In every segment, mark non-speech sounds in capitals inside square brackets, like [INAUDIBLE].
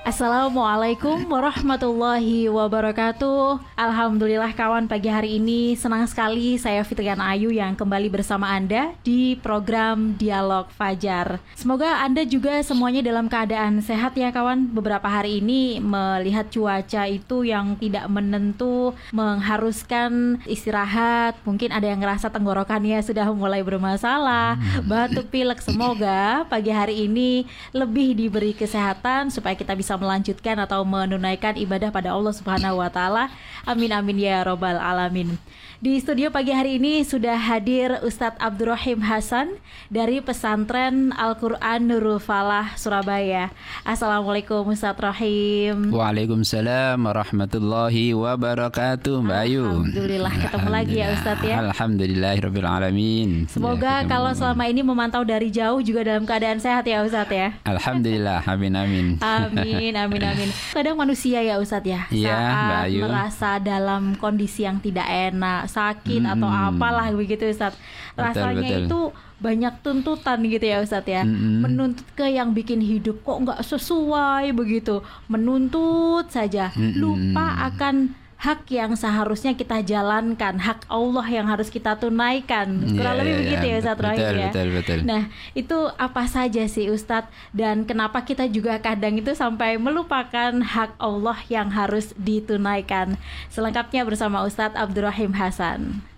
Assalamualaikum warahmatullahi wabarakatuh. Alhamdulillah kawan pagi hari ini Senang sekali saya Fitrian Ayu yang kembali bersama Anda Di program Dialog Fajar. Semoga Anda juga semuanya dalam keadaan sehat ya kawan. Beberapa hari ini melihat cuaca itu yang tidak menentu Mengharuskan istirahat. Mungkin ada yang ngerasa tenggorokannya sudah mulai bermasalah. Batuk pilek Semoga pagi hari ini lebih diberi kesehatan Supaya kita bisa bisa melanjutkan atau menunaikan ibadah pada Allah Subhanahu wa taala. Amin amin ya robbal alamin. Di studio pagi hari ini sudah hadir Ustadz Abdurrahim Hasan dari pesantren Al-Quran Nurul Falah Surabaya. Assalamualaikum Ustadz Rahim. Waalaikumsalam warahmatullahi wabarakatuh Mbak Ayu. Alhamdulillah ketemu lagi ya Ustadz ya. Alhamdulillahirrahmanirrahim. Semoga ya, kalau selama ini memantau dari jauh juga dalam keadaan sehat ya Ustadz ya. Alhamdulillah, amin amin. Amin amin amin. Kadang manusia ya Ustadz ya. Iya Mbak Ayu. merasa dalam kondisi yang tidak enak sakit hmm. atau apalah begitu Ustaz. Rasanya betul, betul. itu banyak tuntutan gitu ya Ustaz ya. Hmm. Menuntut ke yang bikin hidup kok nggak sesuai begitu. Menuntut saja. Hmm. Lupa akan hak yang seharusnya kita jalankan, hak Allah yang harus kita tunaikan. Kurang yeah, lebih yeah, begitu ya Ustadz Rohim ya. Betul, betul. Nah, itu apa saja sih Ustadz dan kenapa kita juga kadang itu sampai melupakan hak Allah yang harus ditunaikan. Selengkapnya bersama Ustadz Abdurrahim Hasan.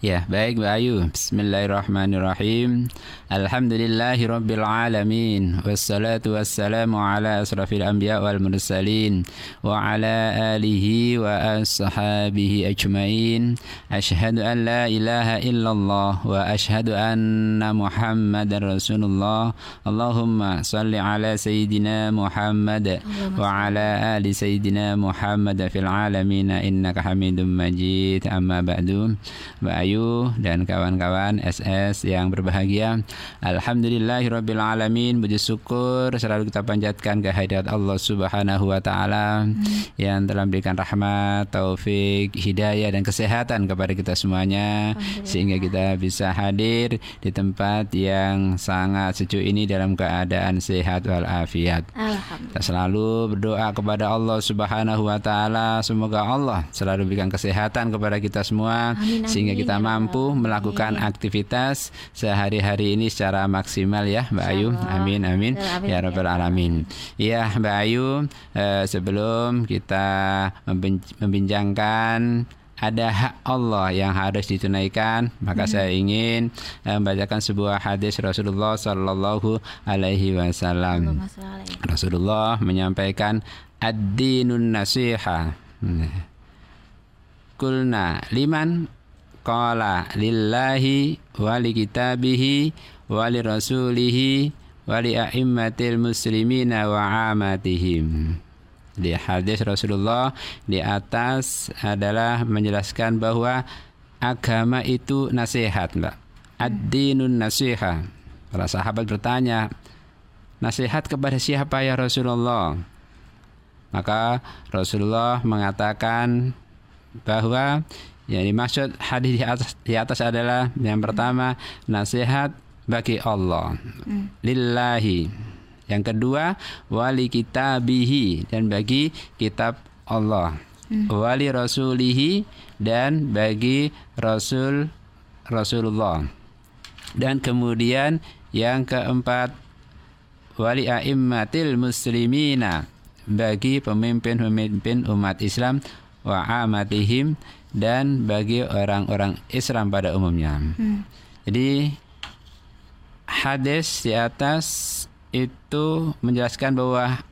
Ya, baik Mbak Ayu. Bismillahirrahmanirrahim. Alhamdulillahi rabbil alamin. Wassalatu wassalamu ala asrafil anbiya wal mursalin wa ala alihi wa ashabihi ajmain. Ashhadu an la ilaha illallah wa ashhadu anna Muhammadar Rasulullah. Allahumma salli ala sayyidina Muhammad wa ala ali sayyidina Muhammad fil alamin innaka Hamidum Majid. Amma ba'du. Mbak Ayu Ayu dan kawan-kawan SS yang berbahagia. Alhamdulillahirrabbilalamin. Puji syukur selalu kita panjatkan kehadirat Allah Subhanahu wa taala hmm. yang telah memberikan rahmat, taufik, hidayah dan kesehatan kepada kita semuanya sehingga kita bisa hadir di tempat yang sangat sejuk ini dalam keadaan sehat walafiat. Kita selalu berdoa kepada Allah Subhanahu wa taala semoga Allah selalu berikan kesehatan kepada kita semua amin, amin. sehingga kita mampu melakukan aktivitas sehari-hari ini secara maksimal ya Mbak Ayu. Amin amin. Ya rabbal alamin. Ya Mbak Ayu, eh, sebelum kita membincangkan ada hak Allah yang harus ditunaikan maka hmm. saya ingin eh, membacakan sebuah hadis Rasulullah Sallallahu Alaihi Wasallam. Rasulullah menyampaikan ad-dinun nasiha. Kulna liman qala lillahi wa li kitabihi wa li rasulihi wa li a'immatil muslimina wa amatihim. Di hadis Rasulullah di atas adalah menjelaskan bahwa agama itu nasihat Mbak. Ad-dinun nasiha. Para sahabat bertanya nasihat kepada siapa ya Rasulullah? Maka Rasulullah mengatakan bahwa yang dimaksud hadis di atas, di atas adalah yang pertama nasihat bagi Allah. Hmm. Lillahi. Yang kedua wali kitabihi dan bagi kitab Allah. Hmm. Wali rasulihi dan bagi rasul Rasulullah. Dan kemudian yang keempat wali a'immatil muslimina bagi pemimpin-pemimpin umat Islam wa amatihim dan bagi orang-orang Islam pada umumnya. Hmm. Jadi hadis di atas itu menjelaskan bahwa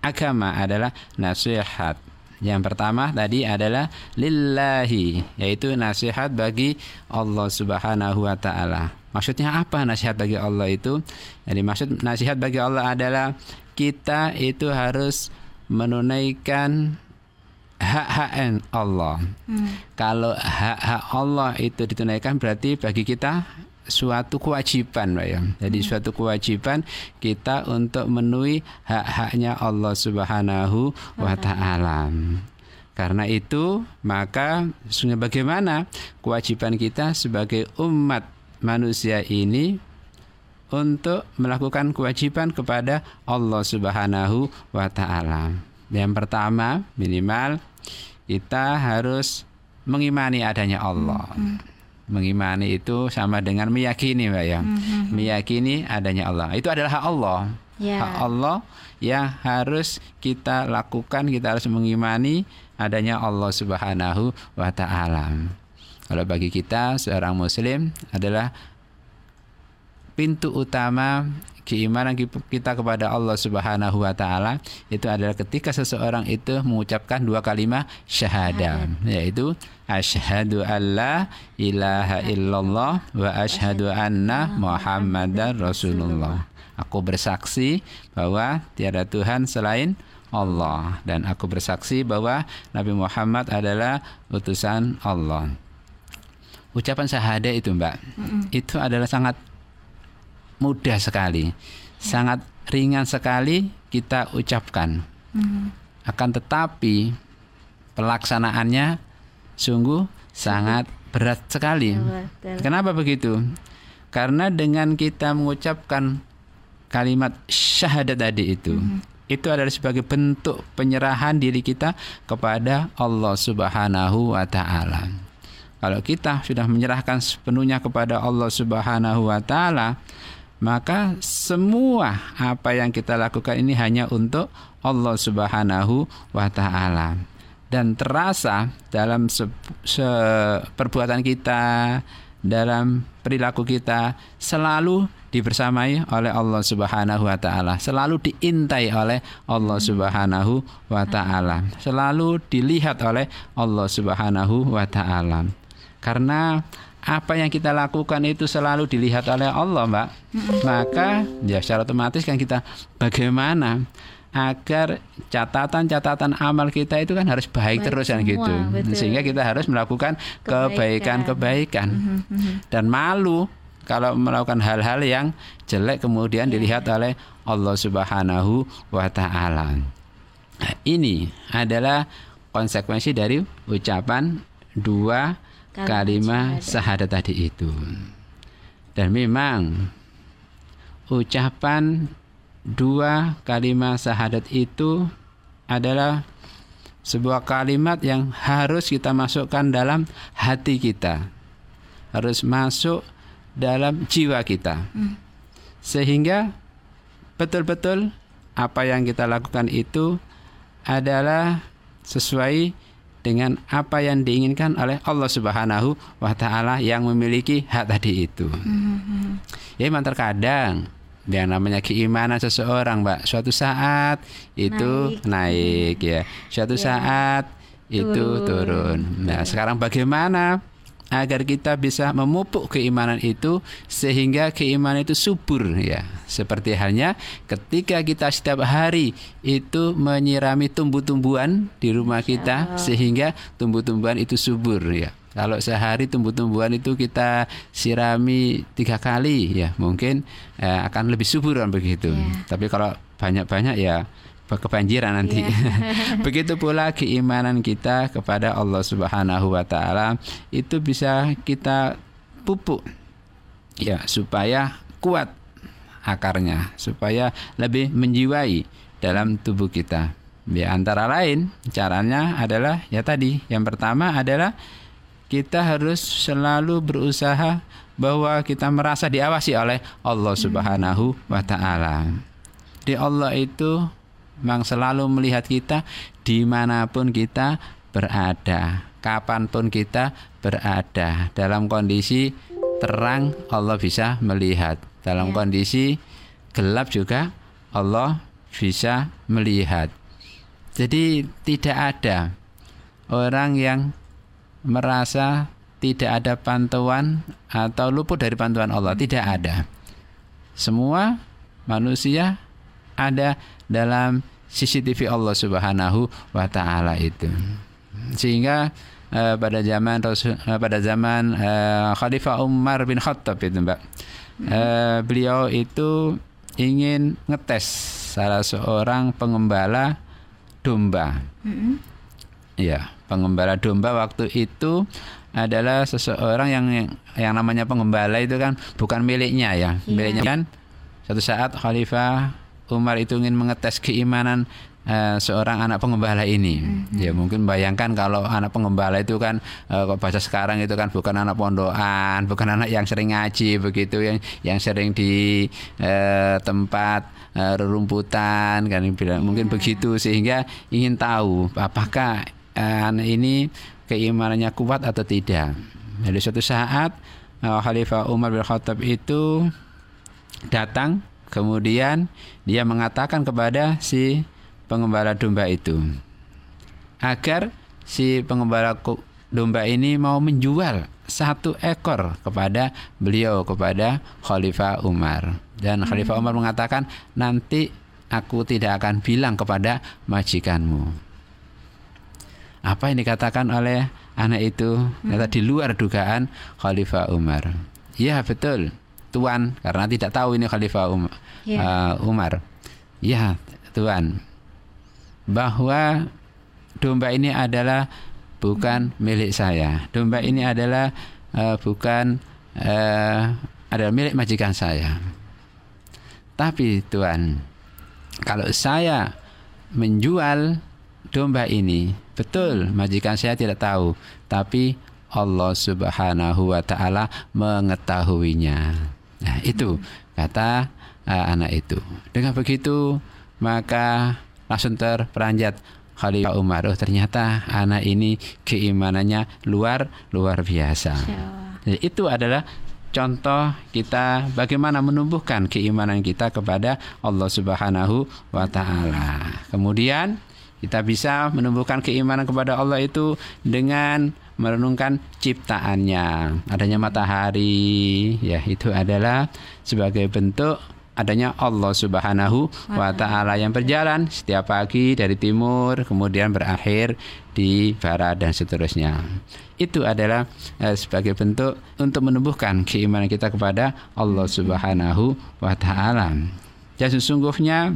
agama adalah nasihat. Yang pertama tadi adalah lillahi, yaitu nasihat bagi Allah Subhanahu wa taala. Maksudnya apa nasihat bagi Allah itu? Jadi maksud nasihat bagi Allah adalah kita itu harus menunaikan hak-hak Allah. Hmm. Kalau hak-hak Allah itu ditunaikan berarti bagi kita suatu kewajiban, Pak ya. Jadi hmm. suatu kewajiban kita untuk memenuhi hak-haknya Allah Subhanahu wa taala. Karena itu, maka sesungguhnya bagaimana kewajiban kita sebagai umat manusia ini untuk melakukan kewajiban kepada Allah Subhanahu wa taala. Yang pertama, minimal kita harus mengimani adanya Allah. Hmm. Mengimani itu sama dengan meyakini, Mbak ya. Hmm. Meyakini adanya Allah. Itu adalah hak Allah. Yeah. Hak Allah yang harus kita lakukan, kita harus mengimani adanya Allah Subhanahu wa taala. Kalau bagi kita seorang muslim adalah pintu utama keimanan kita kepada Allah Subhanahu wa taala itu adalah ketika seseorang itu mengucapkan dua kalimat syahadah yaitu asyhadu alla ilaha illallah wa asyhadu anna muhammadar rasulullah. Aku bersaksi bahwa tiada Tuhan selain Allah dan aku bersaksi bahwa Nabi Muhammad adalah utusan Allah. Ucapan syahadah itu, Mbak, mm -mm. itu adalah sangat mudah sekali, sangat ringan sekali kita ucapkan. Mm-hmm. Akan tetapi pelaksanaannya sungguh sangat berat sekali. Kenapa begitu? Karena dengan kita mengucapkan kalimat syahadat tadi itu, mm-hmm itu adalah sebagai bentuk penyerahan diri kita kepada Allah Subhanahu wa taala. Kalau kita sudah menyerahkan sepenuhnya kepada Allah Subhanahu wa taala, maka semua apa yang kita lakukan ini hanya untuk Allah Subhanahu wa taala. Dan terasa dalam se, se perbuatan kita, dalam perilaku kita selalu dibersamai oleh Allah Subhanahu wa taala, selalu diintai oleh Allah Subhanahu wa taala, selalu dilihat oleh Allah Subhanahu wa taala. Karena apa yang kita lakukan itu selalu dilihat oleh Allah, Mbak. Maka ya secara otomatis kan kita bagaimana agar catatan-catatan amal kita itu kan harus baik, baik terus kan gitu. Betul. Sehingga kita harus melakukan kebaikan-kebaikan. Mm -hmm. Dan malu kalau melakukan hal-hal yang jelek kemudian yeah. dilihat oleh Allah Subhanahu wa taala. Nah, ini adalah konsekuensi dari ucapan dua kalimat syahadat tadi itu. Dan memang ucapan dua kalimat syahadat itu adalah sebuah kalimat yang harus kita masukkan dalam hati kita. Harus masuk dalam jiwa kita. Hmm. Sehingga betul-betul apa yang kita lakukan itu adalah sesuai dengan apa yang diinginkan oleh Allah Subhanahu wa taala yang memiliki hak tadi itu. Hmm. Ya memang terkadang yang namanya keimanan seseorang, Mbak. Suatu saat itu naik, naik ya. Suatu ya. saat itu turun. Nah, sekarang bagaimana agar kita bisa memupuk keimanan itu sehingga keimanan itu subur ya. Seperti halnya ketika kita setiap hari itu menyirami tumbuh-tumbuhan di rumah kita sehingga tumbuh-tumbuhan itu subur ya. Kalau sehari tumbuh-tumbuhan itu kita sirami tiga kali ya mungkin eh, akan lebih subur kan begitu. Yeah. Tapi kalau banyak-banyak ya kebanjiran nanti. Yeah. [LAUGHS] Begitu pula keimanan kita kepada Allah Subhanahu wa taala itu bisa kita pupuk ya supaya kuat akarnya, supaya lebih menjiwai dalam tubuh kita. Ya antara lain caranya adalah ya tadi yang pertama adalah kita harus selalu berusaha bahwa kita merasa diawasi oleh Allah Subhanahu wa taala. Di Allah itu memang selalu melihat kita di mana pun kita berada, kapan pun kita berada. Dalam kondisi terang Allah bisa melihat, dalam ya. kondisi gelap juga Allah bisa melihat. Jadi tidak ada orang yang merasa tidak ada pantauan atau luput dari pantauan Allah. Tidak ada. Semua manusia ada dalam CCTV Allah Subhanahu wa taala itu. Sehingga uh, pada zaman Rasul, uh, pada zaman uh, Khalifah Umar bin Khattab itu, Mbak. Uh, beliau itu ingin ngetes salah seorang pengembala domba. Mm -hmm Ya, pengembala domba waktu itu adalah seseorang yang yang namanya pengembala itu kan bukan miliknya ya. Yeah. Miliknya kan satu saat Khalifah Umar itu ingin mengetes keimanan uh, seorang anak pengembala ini. Mm-hmm. Ya mungkin bayangkan kalau anak pengembala itu kan uh, kok bahasa sekarang itu kan bukan anak pondokan, bukan anak yang sering ngaji begitu yang yang sering di uh, tempat uh, rerumputan kan yeah. mungkin begitu sehingga ingin tahu apakah uh, anak ini keimanannya kuat atau tidak. Jadi suatu saat uh, Khalifah Umar bin Khattab itu datang kemudian dia mengatakan kepada si pengembala domba itu agar si pengembala domba ini mau menjual satu ekor kepada beliau kepada Khalifah Umar. Dan Khalifah hmm. Umar mengatakan nanti aku tidak akan bilang kepada majikanmu. Apa yang dikatakan oleh anak itu? Hmm. di luar dugaan Khalifah Umar. Ya betul tuan karena tidak tahu ini Khalifah Umar, yeah. uh, Umar ya tuan bahwa domba ini adalah bukan milik saya. Domba ini adalah uh, bukan uh, adalah milik majikan saya. Tapi Tuhan, kalau saya menjual domba ini, betul majikan saya tidak tahu, tapi Allah Subhanahu wa taala mengetahuinya. Nah, itu kata uh, anak itu. Dengan begitu, maka langsung terperanjat Khalifah Umar. Oh ternyata anak ini keimanannya luar luar biasa. Jadi, itu adalah contoh kita bagaimana menumbuhkan keimanan kita kepada Allah Subhanahu wa taala. Kemudian kita bisa menumbuhkan keimanan kepada Allah itu dengan merenungkan ciptaannya. Adanya matahari, ya itu adalah sebagai bentuk adanya Allah Subhanahu wa taala yang berjalan setiap pagi dari timur kemudian berakhir di barat dan seterusnya. Itu adalah eh, sebagai bentuk untuk menumbuhkan keimanan kita kepada Allah Subhanahu wa taala. Dan sesungguhnya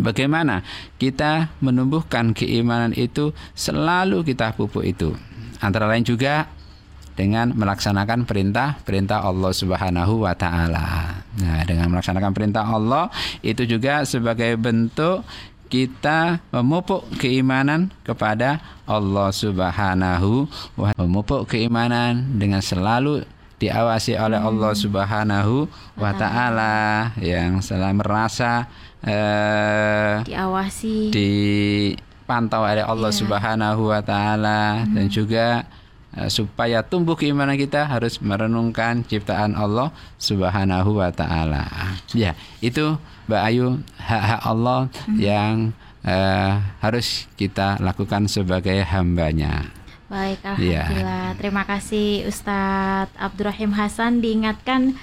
bagaimana kita menumbuhkan keimanan itu selalu kita pupuk itu. Antara lain juga dengan melaksanakan perintah-perintah Allah Subhanahu wa taala. Nah, dengan melaksanakan perintah Allah itu juga sebagai bentuk kita memupuk keimanan kepada Allah Subhanahu wa memupuk keimanan dengan selalu diawasi oleh hmm. Allah Subhanahu wa taala yang selalu merasa eh, diawasi dipantau oleh Allah yeah. Subhanahu wa taala hmm. dan juga Eh, supaya tumbuh keimanan kita harus merenungkan ciptaan Allah Subhanahu wa taala. Ya, itu Mbak Ayu hak-hak Allah hmm. yang uh, harus kita lakukan sebagai hambanya. Baik, iya. alhamdulillah. Ya. Terima kasih Ustadz Abdurrahim Hasan diingatkan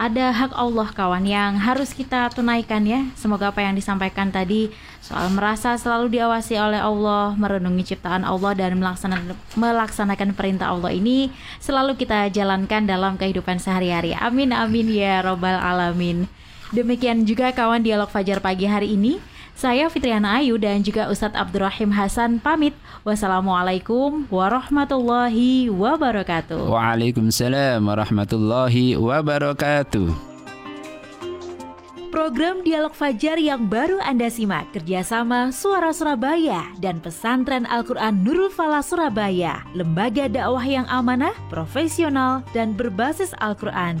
ada hak Allah kawan yang harus kita tunaikan ya. Semoga apa yang disampaikan tadi soal merasa selalu diawasi oleh Allah, merenungi ciptaan Allah dan melaksanakan, melaksanakan perintah Allah ini selalu kita jalankan dalam kehidupan sehari-hari. Amin amin ya robbal alamin. Demikian juga kawan dialog Fajar pagi hari ini. Saya Fitriana Ayu dan juga Ustadz Abdurrahim Hasan pamit. Wassalamualaikum warahmatullahi wabarakatuh. Waalaikumsalam warahmatullahi wabarakatuh. Program Dialog Fajar yang baru Anda simak kerjasama Suara Surabaya dan Pesantren Al-Quran Nurul Falah Surabaya, lembaga dakwah yang amanah, profesional, dan berbasis Al-Quran.